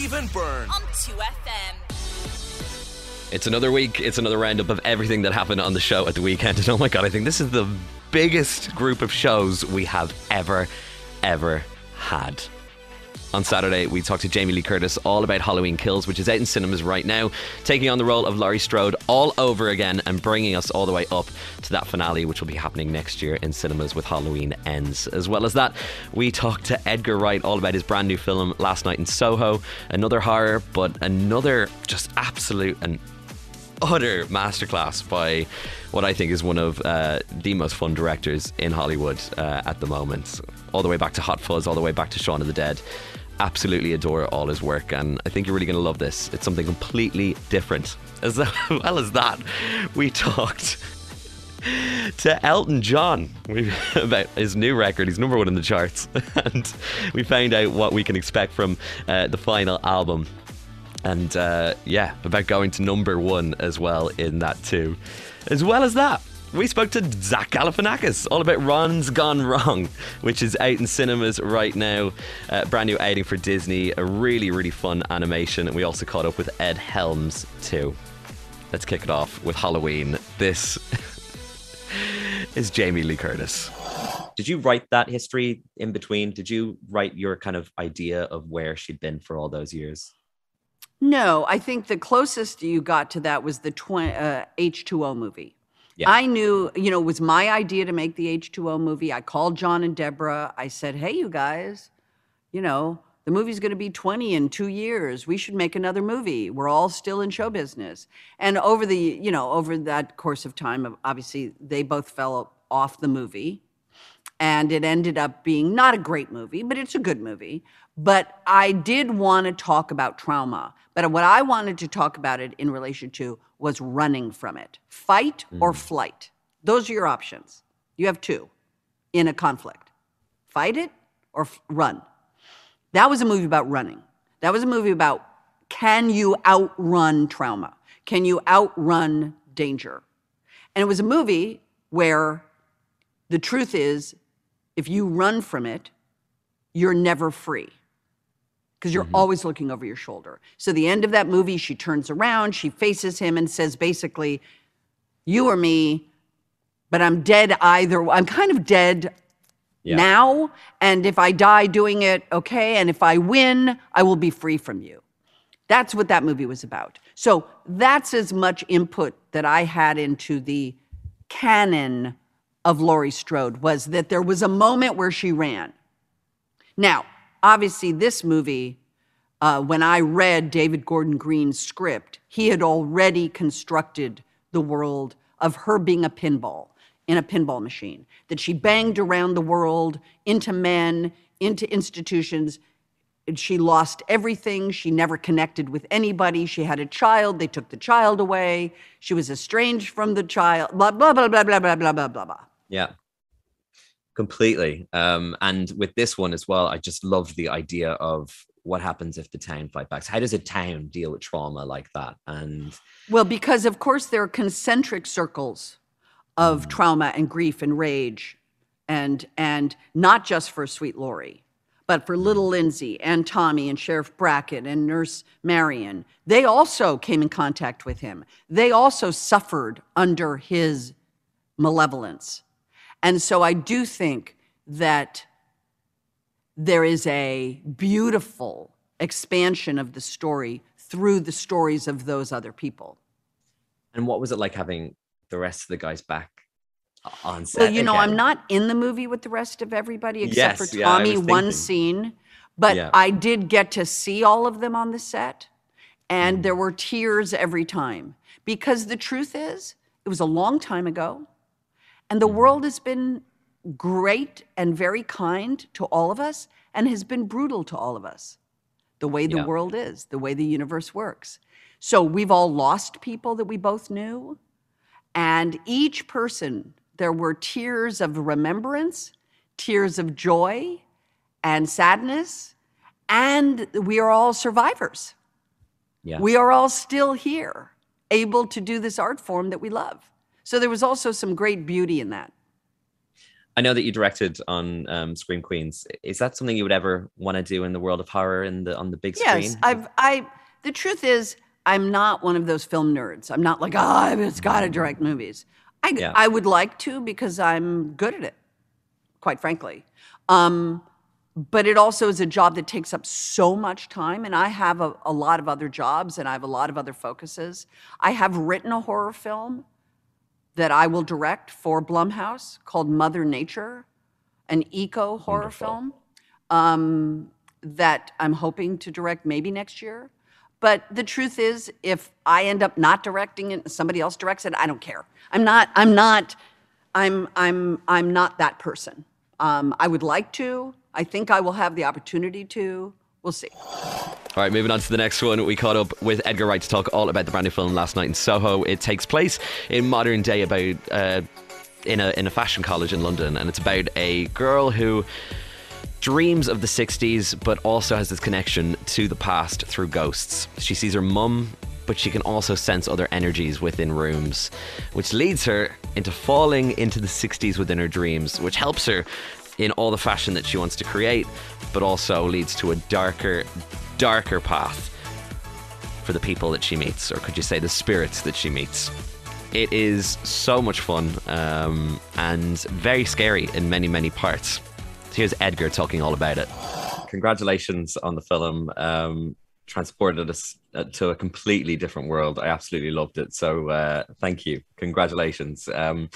Stephen Byrne. on 2FM. It's another week. It's another roundup of everything that happened on the show at the weekend. And oh my God, I think this is the biggest group of shows we have ever, ever had. On Saturday, we talked to Jamie Lee Curtis all about Halloween Kills, which is out in cinemas right now, taking on the role of Laurie Strode all over again and bringing us all the way up to that finale, which will be happening next year in cinemas with Halloween Ends. As well as that, we talked to Edgar Wright all about his brand new film Last Night in Soho, another horror, but another just absolute and utter masterclass by what I think is one of uh, the most fun directors in Hollywood uh, at the moment. All the way back to Hot Fuzz, all the way back to Shaun of the Dead. Absolutely adore all his work, and I think you're really going to love this. It's something completely different. As well as that, we talked to Elton John about his new record. He's number one in the charts, and we found out what we can expect from uh, the final album and uh, yeah, about going to number one as well in that too. As well as that, we spoke to Zach Galifianakis all about Ron's Gone Wrong, which is out in cinemas right now. Uh, brand new outing for Disney, a really really fun animation, and we also caught up with Ed Helms too. Let's kick it off with Halloween. This is Jamie Lee Curtis. Did you write that history in between? Did you write your kind of idea of where she'd been for all those years? No, I think the closest you got to that was the tw- uh, H2O movie. Yeah. I knew, you know, it was my idea to make the H2O movie. I called John and Deborah. I said, hey, you guys, you know, the movie's going to be 20 in two years. We should make another movie. We're all still in show business. And over the, you know, over that course of time, obviously, they both fell off the movie. And it ended up being not a great movie, but it's a good movie. But I did want to talk about trauma. But what I wanted to talk about it in relation to was running from it fight or mm. flight. Those are your options. You have two in a conflict fight it or f- run. That was a movie about running. That was a movie about can you outrun trauma? Can you outrun danger? And it was a movie where the truth is, if you run from it, you're never free because you're mm-hmm. always looking over your shoulder. So the end of that movie, she turns around, she faces him and says basically, "You or me, but I'm dead either. I'm kind of dead Yeah. now, and if I die doing it, okay, and if I win, I will be free from you." That's what that movie was about. So that's as much input that I had into the canon of Laurie Strode was that there was a moment where she ran. Now, obviously, this movie, uh, when I read David Gordon Green's script, he had already constructed the world of her being a pinball in a pinball machine, that she banged around the world into men, into institutions. She lost everything. She never connected with anybody. She had a child. They took the child away. She was estranged from the child. Blah, blah, blah, blah, blah, blah, blah, blah, blah, blah. Yeah. Completely. Um, and with this one as well, I just loved the idea of what happens if the town fight back. How does a town deal with trauma like that? And Well, because of course there are concentric circles of trauma and grief and rage, and and not just for Sweet Laurie, but for little Lindsay and Tommy and Sheriff Brackett and Nurse Marion. They also came in contact with him. They also suffered under his malevolence, and so I do think that there is a beautiful expansion of the story through the stories of those other people. and what was it like having the rest of the guys back on set? Well, you know, I'm not in the movie with the rest of everybody except Yes, for Tommy, was one scene. But Yeah. I did get to see all of them on the set, and Mm. there were tears every time. Because the truth is, it was a long time ago, and the Mm-hmm. world has been great and very kind to all of us and has been brutal to all of us. The way the Yeah. world is, the way the universe works. So we've all lost people that we both knew. And each person, there were tears of remembrance, tears of joy and sadness, and we are all survivors. Yeah. We are all still here, able to do this art form that we love. So there was also some great beauty in that. I know that you directed on um, Scream Queens. Is that something you would ever want to do in the world of horror in the on the big screen? Yes, I've I. The truth is, I'm not one of those film nerds. I'm not like, oh, it's got to direct movies. I Yeah. I would like to because I'm good at it, quite frankly. Um, but it also is a job that takes up so much time, and I have a, a lot of other jobs and I have a lot of other focuses. I have written a horror film that I will direct for Blumhouse called Mother Nature, an eco horror Wonderful. film um, that I'm hoping to direct maybe next year. But the truth is, if I end up not directing it, and somebody else directs it, I don't care. I'm not. I'm not. I'm. I'm. I'm not that person. Um, I would like to. I think I will have the opportunity to. We'll see. All right, moving on to the next one. We caught up with Edgar Wright to talk all about the brand new film last night in Soho. It takes place in modern day about uh, in a in a fashion college in London, and it's about a girl who dreams of the 60s but also has this connection to the past through ghosts. She sees her mum, but she can also sense other energies within rooms, which leads her into falling into the 60s within her dreams, which helps her in all the fashion that she wants to create, but also leads to a darker, darker path for the people that she meets, or could you say the spirits that she meets. It is so much fun um, and very scary in many, many parts. Here's Edgar talking all about it. Congratulations on the film. Um, transported us uh, to a completely different world. I absolutely loved it. So uh, thank you. Congratulations. Um,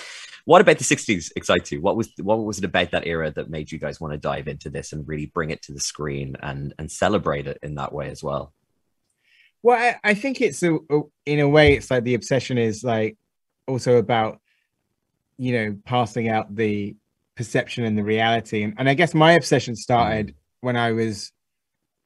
what about the 60s excites you? What was what was it about that era that made you guys want to dive into this and really bring it to the screen and and celebrate it in that way as well? Well, I, I think it's a, a- in a way, it's like the obsession is like also about, you know, passing out the perception and the reality. And, and I guess my obsession started when I was,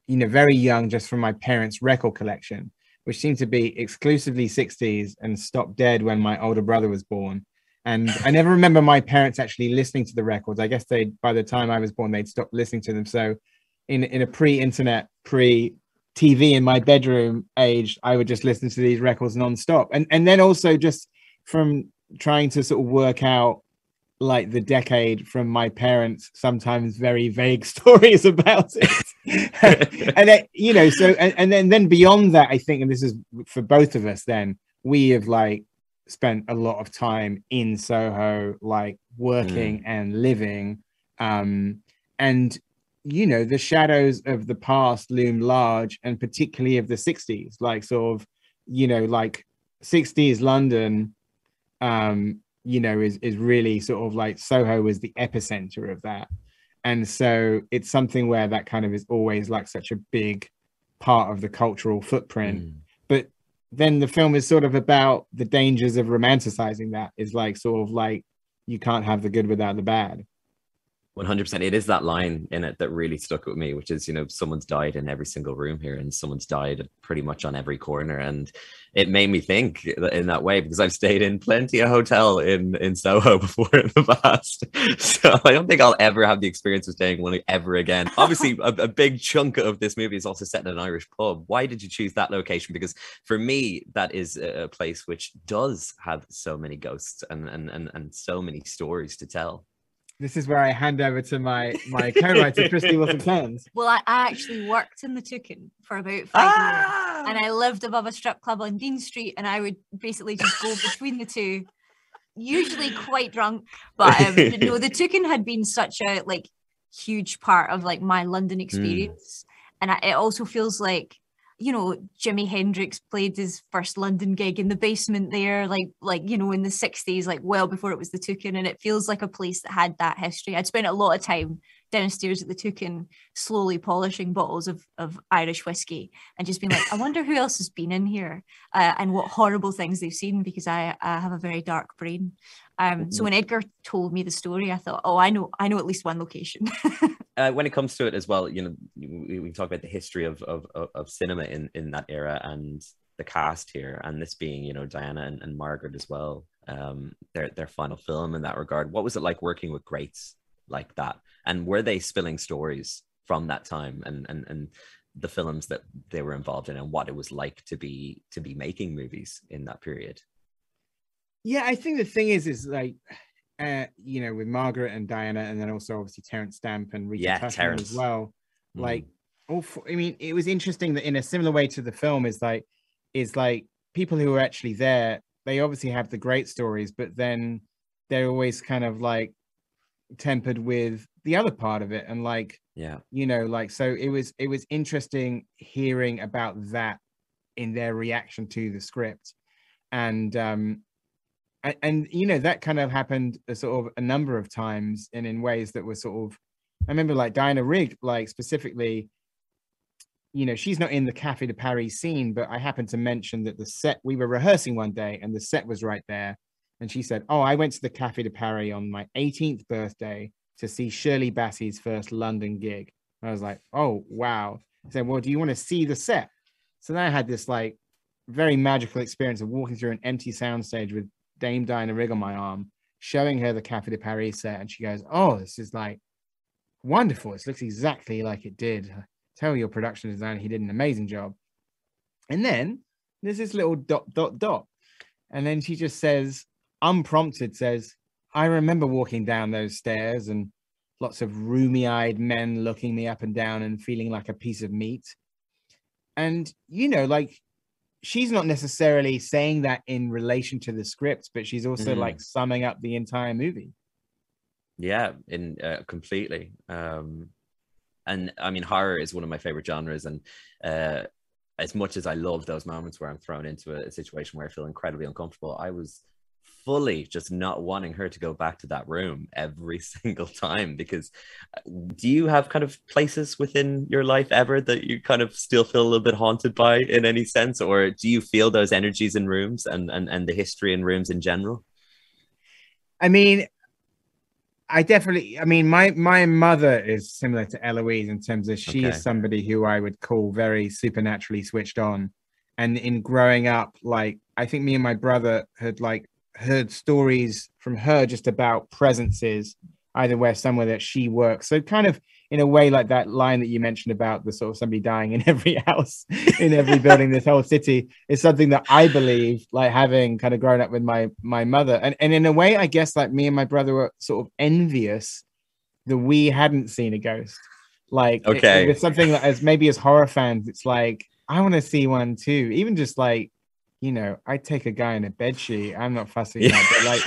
you know, very young, just from my parents' record collection, which seemed to be exclusively 60s and stopped dead when my older brother was born. And I never remember my parents actually listening to the records. I guess they, by the time I was born, they'd stopped listening to them. So, in in a pre-internet, pre TV in my bedroom age, I would just listen to these records nonstop. And and then also just from trying to sort of work out like the decade from my parents, sometimes very vague stories about it. and it, you know, so and, and then then beyond that, I think, and this is for both of us, then we have like spent a lot of time in Soho, like working and living. Um, and you know the shadows of the past loom large and particularly of the 60s like sort of you know like 60s london um you know is is really sort of like soho was the epicenter of that and so it's something where that kind of is always like such a big part of the cultural footprint Mm. but then the film is sort of about the dangers of romanticizing that is like sort of like you can't have the good without the bad 100% it is that line in it that really stuck with me which is you know someone's died in every single room here and someone's died pretty much on every corner. And it made me think in that way because i've stayed in plenty of hotel in in soho before in the past. So i don't think i'll ever have the experience of staying one ever again. Obviously a, a big chunk of this movie is also set in an irish pub. Why did you choose that location? Because for me that is a place which does have so many ghosts and and and, and so many stories to tell this is where I hand over to my my co-writer Krysty Wilson Cairns. Well, I, I actually worked in the Toucan for about five years, and I lived above a strip club on Dean Street, and I would basically just go between the two, usually quite drunk. But um, no, the Toucan had been such a like huge part of like my London experience, and I, it also feels like you know Jimi Hendrix played his first London gig in the basement there, like like you know in the '60s, like well before it was the Toucan, and it feels like a place that had that history. I'd spent a lot of time downstairs at the Toucan, slowly polishing bottles of of Irish whiskey, and just being like, I wonder who else has been in here, uh, and what horrible things they've seen, because I, I have a very dark brain. Um, so when Edgar told me the story, I thought, oh, I know, I know at least one location. uh, when it comes to it as well, you know, we, we talk about the history of, of of of cinema in in that era and the cast here, and this being, you know, Diana and, and Margaret as well. Um, their their final film in that regard. What was it like working with greats like that? And were they spilling stories from that time and and and the films that they were involved in and what it was like to be to be making movies in that period? Yeah, I think the thing is, is like, uh, you know, with Margaret and Diana, and then also obviously Terence Stamp and Rita Yeah, Terence. as well. Mm. Like, all I mean, it was interesting that in a similar way to the film is like, is like people who are actually there, they obviously have the great stories, but then they're always kind of like tempered with the other part of it, and like yeah. you know like so it was it was interesting hearing about that in their reaction to the script and um and, and you know that kind of happened a sort of a number of times and in ways that were sort of i remember like diana rigg like specifically you know she's not in the cafe de paris scene but i happened to mention that the set we were rehearsing one day and the set was right there and she said oh i went to the cafe de paris on my 18th birthday to see Shirley Bassey's first London gig. I was like, oh wow. I said, well, do you want to see the set? So then I had this like very magical experience of walking through an empty soundstage with Dame Diana Rigg on my arm, showing her the Cafe de Paris set, and she goes, "Oh, this is like wonderful. This looks exactly like it did. Tell your production designer he did an amazing job." And then there's this little dot dot dot, and then she just says, unprompted, says, I remember walking down those stairs and lots of rheumy eyed men looking me up and down and feeling like a piece of meat. And, you know, like she's not necessarily saying that in relation to the script, but she's also Mhm. like summing up the entire movie. Yeah, in uh, completely. Um, and I mean, horror is one of my favorite genres, and uh, as much as I love those moments where I'm thrown into a, a situation where I feel incredibly uncomfortable, I was fully just not wanting her to go back to that room every single time. Because uh, do you have kind of places within your life ever that you kind of still feel a little bit haunted by in any sense, or do you feel those energies in rooms and and and the history in rooms in general? I mean, I definitely. I mean, my my mother is similar to Eloise in terms of she Okay. is somebody who I would call very supernaturally switched on, and in growing up, like I think me and my brother had like heard stories from her just about presences, either where somewhere that she works. So kind of in a way like that line that you mentioned about the sort of somebody dying in every house, in every building, this whole city is something that I believe, like having kind of grown up with my my mother, and and in a way, I guess like me and my brother were sort of envious that we hadn't seen a ghost. Like, it- Okay. it was something that as maybe as horror fans, it's like I want to see one too. Even just like, you know, I take a guy in a bed sheet. I'm not fussing Yeah. that, but like.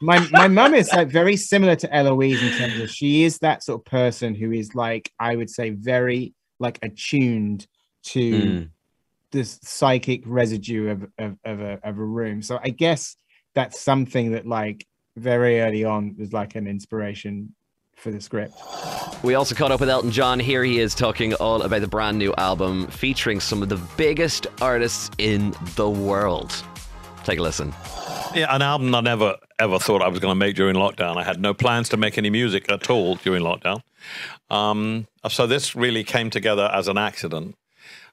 My my mum is like very similar to Eloise in terms of she is that sort of person who is like I would say very like attuned to Mm. this psychic residue of, of, of, a, of a room. So I guess that's something that like very early on was like an inspiration for the script. We also caught up with Elton John. Here he is talking all about the brand new album featuring some of the biggest artists in the world. Take a listen. Yeah, an album I never ever thought I was going to make during lockdown. I had no plans to make any music at all during lockdown. Um, so this really came together as an accident.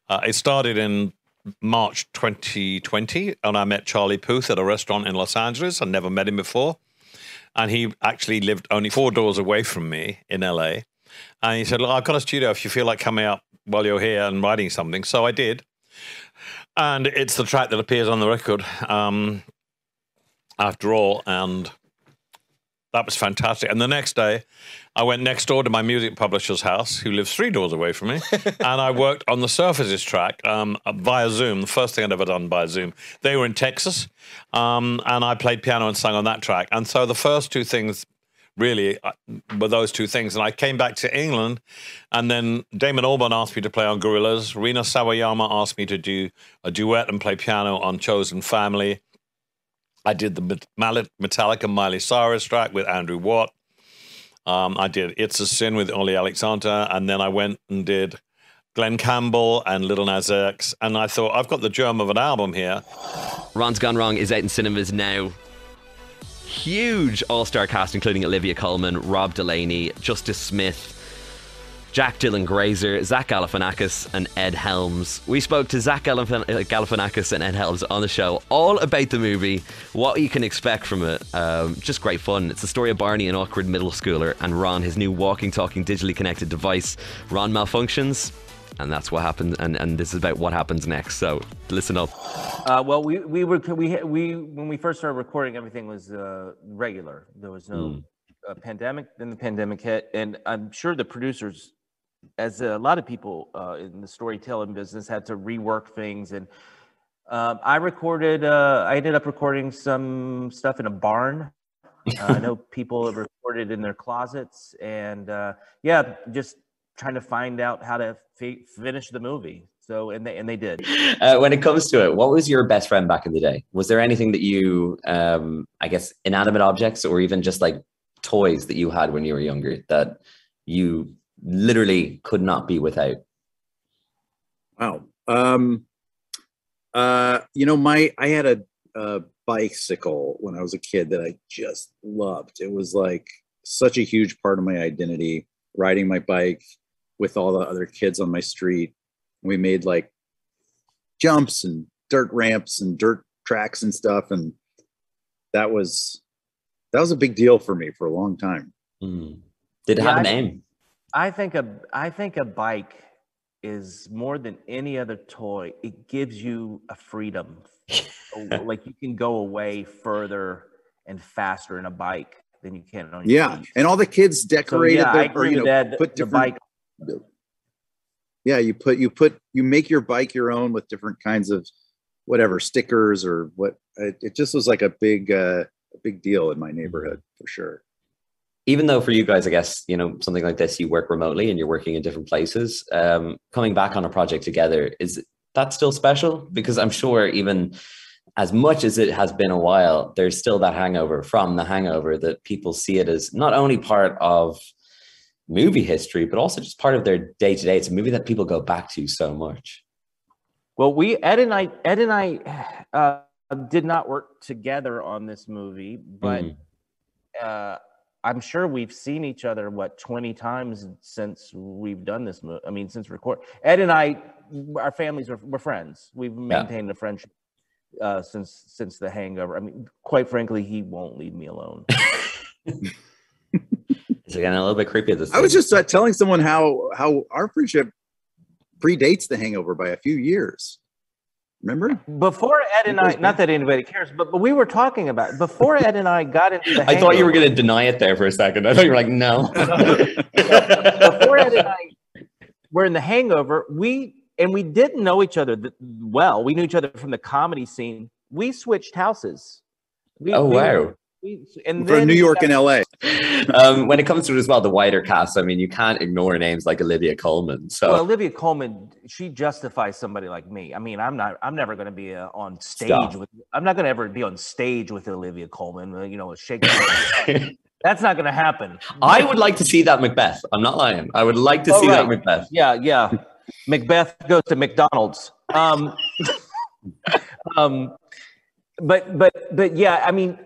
Uh, it started in March 2020, and I met Charlie Puth at a restaurant in Los Angeles. I never met him before, and he actually lived only four doors away from me in LA. And he said, "Look, I've got a studio. If you feel like coming up while you're here and writing something," so I did. And it's the track that appears on the record. Um, after all, and that was fantastic. And the next day, I went next door to my music publisher's house, who lives three doors away from me, and I worked on the Surfaces track um, via Zoom. The first thing I'd ever done by Zoom. They were in Texas, um, and I played piano and sang on that track. And so the first two things really uh, were those two things. And I came back to England, and then Damon Albarn asked me to play on Gorillaz. Rina Sawayama asked me to do a duet and play piano on Chosen Family. I did the Metallica Miley Cyrus track with Andrew Watt. Um, I did It's a Sin with Ollie Alexander, and then I went and did Glen Campbell and Lil Nas X. And I thought, I've got the germ of an album here. Ron's Gone Wrong is out in cinemas now. Huge all star cast, including Olivia Colman, Rob Delaney, Justice Smith, Jack Dylan Grazer, Zach Galifianakis, and Ed Helms. We spoke to Zach Galif- Galifianakis and Ed Helms on the show, all about the movie, what you can expect from it. Um, just great fun. It's the story of Barney, an awkward middle schooler, and Ron, his new walking, talking, digitally connected device. Ron malfunctions. and that's what happens. And, and this is about what happens next. So listen up. Uh, well, we we were we we when we first started recording, everything was uh, regular. There was no Mm. uh, pandemic. Then the pandemic hit, and I'm sure the producers, as a lot of people uh, in the storytelling business, had to rework things. And um, I recorded. Uh, I ended up recording some stuff in a barn. Uh, I know people have recorded in their closets, and uh, yeah, just trying to find out how to fi- finish the movie. So, and they and they did. Uh, when it comes to it, what was your best friend back in the day? Was there anything that you, um, I guess, inanimate objects or even just like toys that you had when you were younger that you literally could not be without? Wow. Um, uh, you know, my I had a, a bicycle when I was a kid that I just loved. It was like such a huge part of my identity. Riding my bike with all the other kids on my street. We made like jumps and dirt ramps and dirt tracks and stuff, and that was that was a big deal for me for a long time. Hmm. Did it Yeah, have a I- name? I think a I think a bike is more than any other toy. It gives you a freedom. Oh, like you can go away further and faster in a bike than you can on your Yeah, feet. and all the kids So, decorated yeah, their, or you know Ed, put the bike. yeah you put you put you make your bike your own with different kinds of whatever stickers or what it, it just was like a big uh a big deal in my neighborhood for sure even though for you guys, I guess, you know, something like this, you work remotely and you're working in different places, um, coming back on a project together, is that still special? Because I'm sure even as much as it has been a while, there's still that hangover from the hangover that people see it as not only part of movie history, but also just part of their day to day. It's a movie that people go back to so much. Well, we Ed and I Ed and I uh, did not work together on this movie, but Mm. uh, I'm sure we've seen each other what 20 times since we've done this movie. I mean, since record. Ed and I, our families are we're friends. We've maintained a friendship uh, since since the Hangover. I mean, quite frankly, he won't leave me alone. It's again a little bit creepy at this i was just uh, telling someone how how our friendship predates the hangover by a few years remember Before Ed and I, not that anybody cares, but, but we were talking about before Ed and I got into the. I thought you were going to deny it there for a second. I thought you were like, no. before Ed and I were in the hangover, we and we didn't know each other well. We knew each other from the comedy scene. We switched houses. We, Oh, we- wow. we- and from new york and la um, when it comes to it as well, the wider cast, I mean, you can't ignore names like Olivia Colman. So Well, Olivia Colman, she justifies somebody like me. I mean, I'm not. I'm never going to be uh, on stage Stop. with. I'm not going to ever be on stage with Olivia Colman. uh, You know, Shakespeare. That's not going to happen. I would like to see that Macbeth. I'm not lying. I would like to Oh, see that. Macbeth. Yeah, yeah. Macbeth goes to McDonald's. Um, um, but but but yeah, I mean,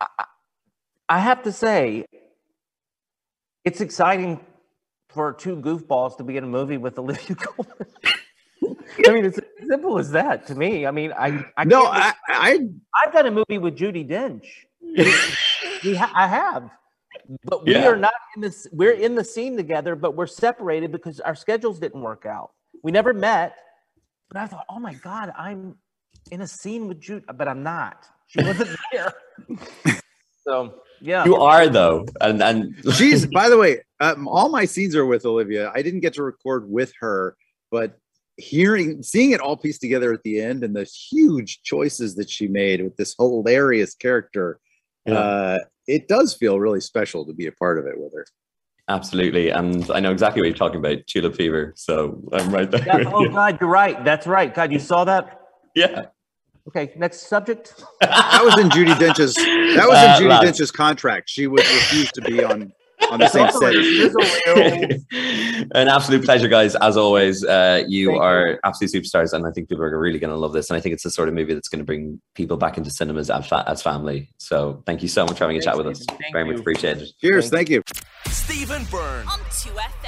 I, I have to say, it's exciting for two goofballs to be in a movie with Olivia Colman. I mean, it's as simple as that to me. I mean, I, I no I, I I've done a movie with Judi Dench. we ha- I have, but we Yeah. are not in this. We're in the scene together, but we're separated because our schedules didn't work out. We never met. But I thought, oh my god, I'm in a scene with Judi, but I'm not. She wasn't there. so yeah, You are though, and and she's by the way um, all my scenes are with olivia i didn't get to record with her but hearing seeing it all pieced together at the end and the huge choices that she made with this hilarious character Yeah. uh it does feel really special to be a part of it with her absolutely, and I know exactly what you're talking about, Tulip Fever. So I'm right there. Yeah, oh you. god, you're right. That's right. God, you saw that. yeah. Okay, next subject. that was in judi dench's that was Uh, in judi lads. dench's contract she would refuse to be on on the same set as there's a real- An absolute pleasure, guys. As always, uh, you Thank you. are absolute superstars, and I think people are really going to love this. And I think it's the sort of movie that's going to bring people back into cinemas as, fa- as family. So, thank you so much for having a chat with us. Thank Very much you. appreciated. cheers thank you Stephen Byrne. on 2FM.